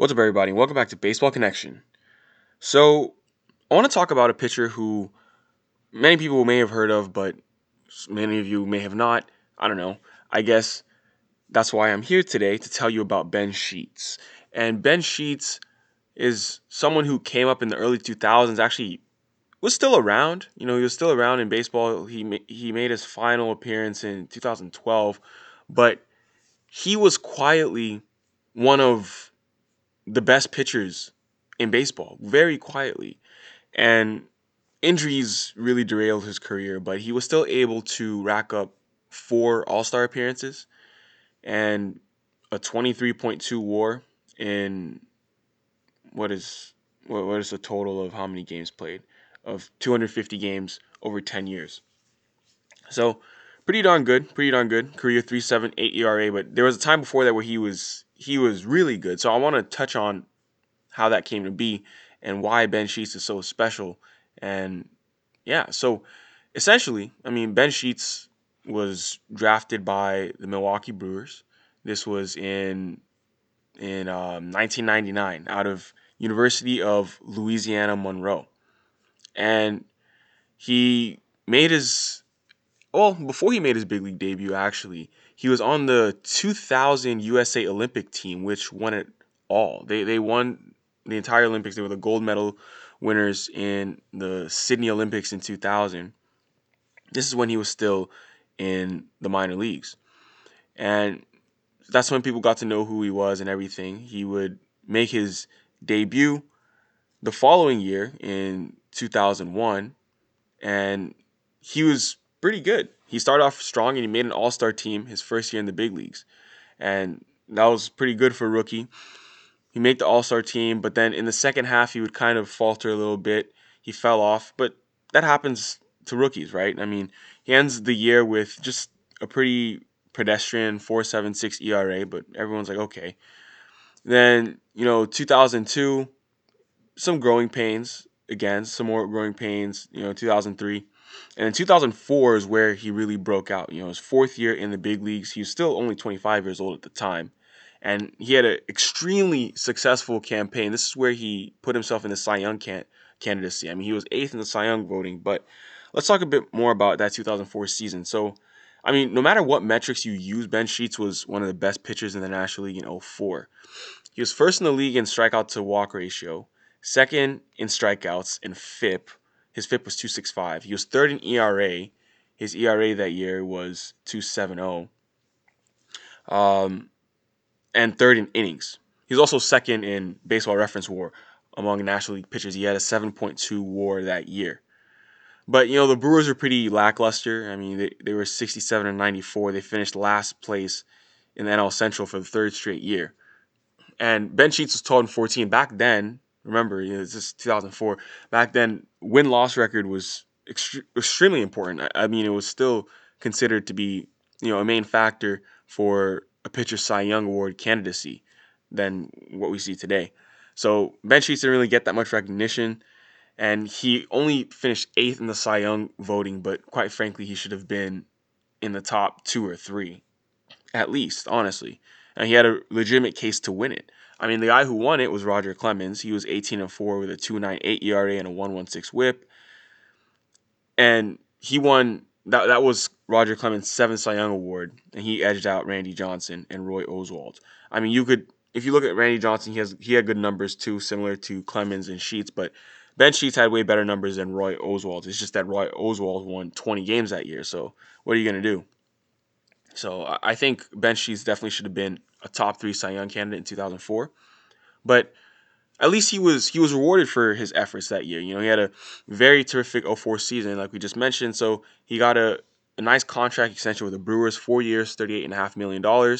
What's up, everybody? Welcome back to Baseball Connection. So, I want to talk about a pitcher who many people may have heard of, but many of you may have not. I don't know. I guess that's why I'm here today to tell you about Ben Sheets. And Ben Sheets is someone who came up in the early 2000s, actually was still around. You know, he was still around in baseball. He he made his final appearance in 2012, but he was quietly one of the best pitchers in baseball very quietly. And injuries really derailed his career, but he was still able to rack up four All Star appearances and a 23.2 WAR in what is what, what is the total of how many games played of 250 games over 10 years. So pretty darn good, pretty darn good. Career 3.78 ERA, but there was a time before that where he was he was really good. So I want to touch on how that came to be and why Ben Sheets is so special. And yeah, so essentially, I mean, Ben Sheets was drafted by the Milwaukee Brewers. This was in in um, 1999 out of University of Louisiana Monroe, and he made his well before he made his big league debut. Actually, he was on the 2000 USA Olympic team, which won it all. They they won the entire Olympics. They were the gold medal winners in the Sydney Olympics in 2000. This is when he was still in the minor leagues. And that's when people got to know who he was and everything. He would make his debut the following year in 2001 and he was pretty good. He started off strong and he made an all star team his first year in the big leagues. And that was pretty good for a rookie. He made the all star team, but then in the second half, he would kind of falter a little bit. He fell off, but that happens to rookies, right? I mean, he ends the year with just a pretty pedestrian 4.76 ERA, but everyone's like, okay. Then, you know, 2002, some growing pains again, some more growing pains, you know, 2003. And in 2004 is where he really broke out. You know, his fourth year in the big leagues. He was still only 25 years old at the time. And he had an extremely successful campaign. This is where he put himself in the Cy Young can- candidacy. I mean, he was eighth in the Cy Young voting. But let's talk a bit more about that 2004 season. So, I mean, no matter what metrics you use, Ben Sheets was one of the best pitchers in the National League in 04. He was first in the league in strikeout to walk ratio, second in strikeouts and FIP, his FIP was 265. He was third in ERA. His ERA that year was 270. Um, and third in innings. He's also second in baseball reference war among National League pitchers. He had a 7.2 war that year. But, you know, the Brewers were pretty lackluster. I mean, they, they were 67 and 94. They finished last place in the NL Central for the third straight year. And Ben Sheets was 12 and 14. Back then, remember, you know, it's just 2004. Back then, win loss record was ext- extremely important. I, I, mean, it was still considered to be you know a main factor for a pitcher Cy Young Award candidacy than what we see today. So Ben Sheets didn't really get that much recognition, and he only finished eighth in the Cy Young voting. But quite frankly, he should have been in the top two or three, at least, honestly. And he had a legitimate case to win it. I mean, the guy who won it was Roger Clemens. He was 18 and 4 with a 2.98 ERA and a 1.16 WHIP. And he won that that was Roger Clemens' seventh Cy Young Award, and he edged out Randy Johnson and Roy Oswalt. I mean, you could if you look at Randy Johnson, he has he had good numbers too, similar to Clemens and Sheets, but Ben Sheets had way better numbers than Roy Oswalt. It's just that Roy Oswalt won 20 games that year. So what are you gonna do? So I think Ben Sheets definitely should have been a top three Cy Young candidate in 2004. But at least he was he was rewarded for his efforts that year. You know, he had a very terrific 04 season, like we just mentioned. So he got a, a nice contract extension with the Brewers, four years, $38.5 million.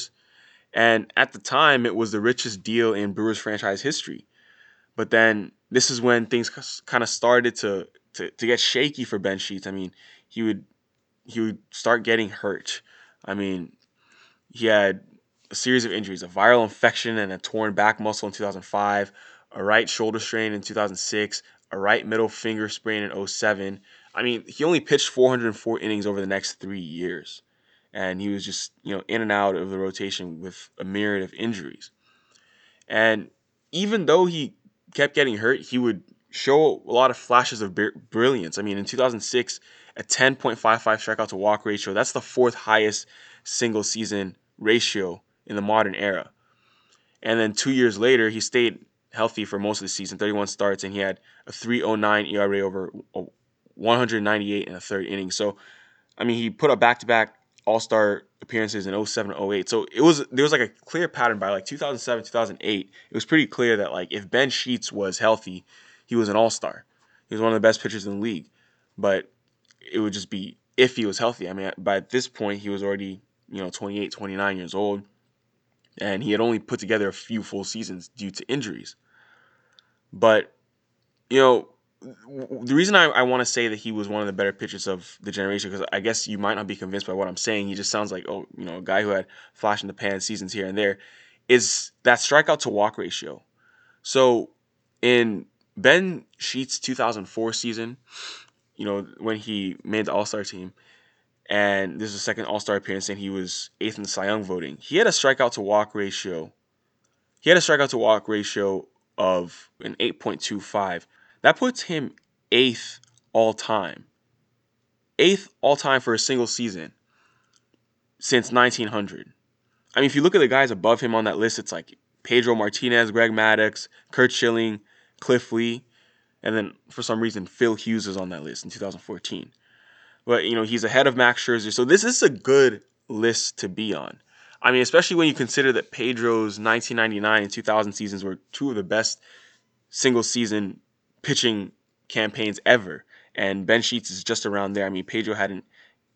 And at the time, it was the richest deal in Brewers franchise history. But then this is when things kind of started to, to, to get shaky for Ben Sheets. I mean, he would he would start getting hurt. I mean, he had a series of injuries, a viral infection and a torn back muscle in 2005, a right shoulder strain in 2006, a right middle finger sprain in 07. I mean, he only pitched 404 innings over the next three years. And he was just, you know, in and out of the rotation with a myriad of injuries. And even though he kept getting hurt, he would show a lot of flashes of brilliance. I mean, in 2006, a 10.55 strikeout to walk ratio. That's the fourth highest single season ratio in the modern era. And then two years later, he stayed healthy for most of the season, 31 starts, and he had a 3.09 ERA over 198 in the third inning. So, I mean, he put up back-to-back All-Star appearances in 07 08. So it was there was like a clear pattern by like 2007 2008. It was pretty clear that like if Ben Sheets was healthy, he was an All-Star. He was one of the best pitchers in the league. But it would just be if he was healthy. I mean, by this point, he was already, you know, 28, 29 years old, and he had only put together a few full seasons due to injuries. But, you know, the reason I, I want to say that he was one of the better pitchers of the generation, because I guess you might not be convinced by what I'm saying. He just sounds like, oh, you know, a guy who had flash in the pan seasons here and there, is that strikeout to walk ratio. So in Ben Sheets' 2004 season, you know, when he made the All Star team, and this is the second All Star appearance, and he was eighth in the Cy Young voting. He had a strikeout to walk ratio. He had a strikeout to walk ratio of an 8.25. That puts him eighth all time. Eighth all time for a single season since 1900. I mean, if you look at the guys above him on that list, it's like Pedro Martinez, Greg Maddux, Curt Schilling, Cliff Lee. And then for some reason, Phil Hughes is on that list in 2014. But, you know, he's ahead of Max Scherzer. So this is a good list to be on. I mean, especially when you consider that Pedro's 1999 and 2000 seasons were two of the best single season pitching campaigns ever. And Ben Sheets is just around there. I mean, Pedro had an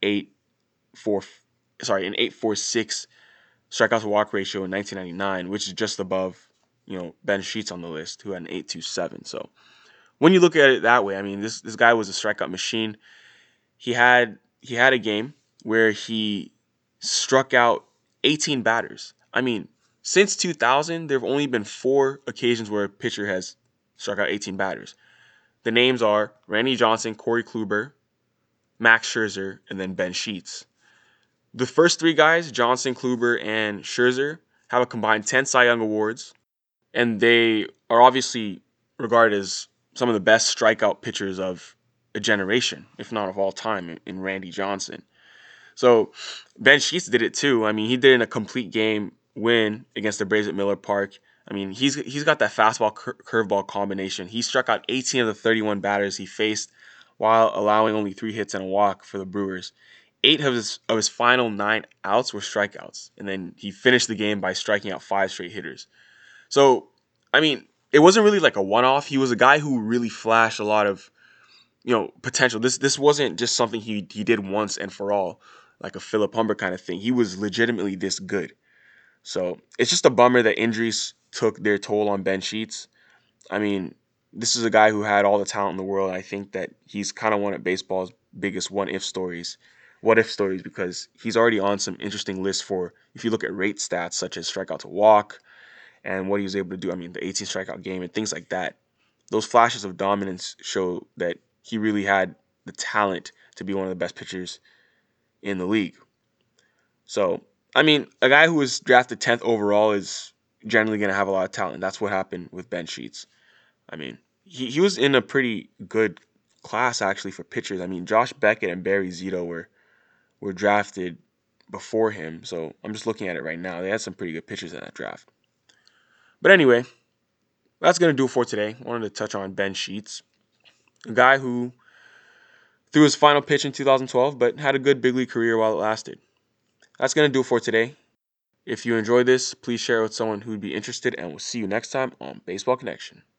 8 4 sorry, an 846 strikeout to walk ratio in 1999, which is just above, you know, Ben Sheets on the list who had an 827. So, when you look at it that way, I mean, this this guy was a strikeout machine. He had he had a game where he struck out 18 batters. I mean, since 2000, there have only been four occasions where a pitcher has struck out 18 batters. The names are Randy Johnson, Corey Kluber, Max Scherzer, and then Ben Sheets. The first three guys, Johnson, Kluber, and Scherzer, have a combined 10 Cy Young Awards, and they are obviously regarded as some of the best strikeout pitchers of a generation, if not of all time, in Randy Johnson. So Ben Sheets did it too. I mean, he did it in a complete game win against the Braves at Miller Park. I mean, he's he's got that fastball cur- curveball combination. He struck out 18 of the 31 batters he faced while allowing only three hits and a walk for the Brewers. Eight of his of his final nine outs were strikeouts, and then he finished the game by striking out five straight hitters. So, I mean, it wasn't really like a one-off. He was a guy who really flashed a lot of, you know, potential. This this wasn't just something he he did once and for all, like a Philip Humber kind of thing. He was legitimately this good. So it's just a bummer that injuries took their toll on Ben Sheets. I mean, this is a guy who had all the talent in the world. I think that he's kind of one of baseball's biggest one if stories. What if stories because he's already on some interesting lists for if you look at rate stats such as strikeout to walk, and what he was able to do. I mean, the 18 strikeout game and things like that. Those flashes of dominance show that he really had the talent to be one of the best pitchers in the league. So, I mean, a guy who was drafted 10th overall is generally going to have a lot of talent. That's what happened with Ben Sheets. I mean, he, he was in a pretty good class actually for pitchers. I mean, Josh Beckett and Barry Zito were were drafted before him. So I'm just looking at it right now. They had some pretty good pitchers in that draft. But anyway, that's going to do it for today. I wanted to touch on Ben Sheets, a guy who threw his final pitch in 2012, but had a good big league career while it lasted. That's going to do it for today. If you enjoyed this, please share it with someone who would be interested, and we'll see you next time on Baseball Connection.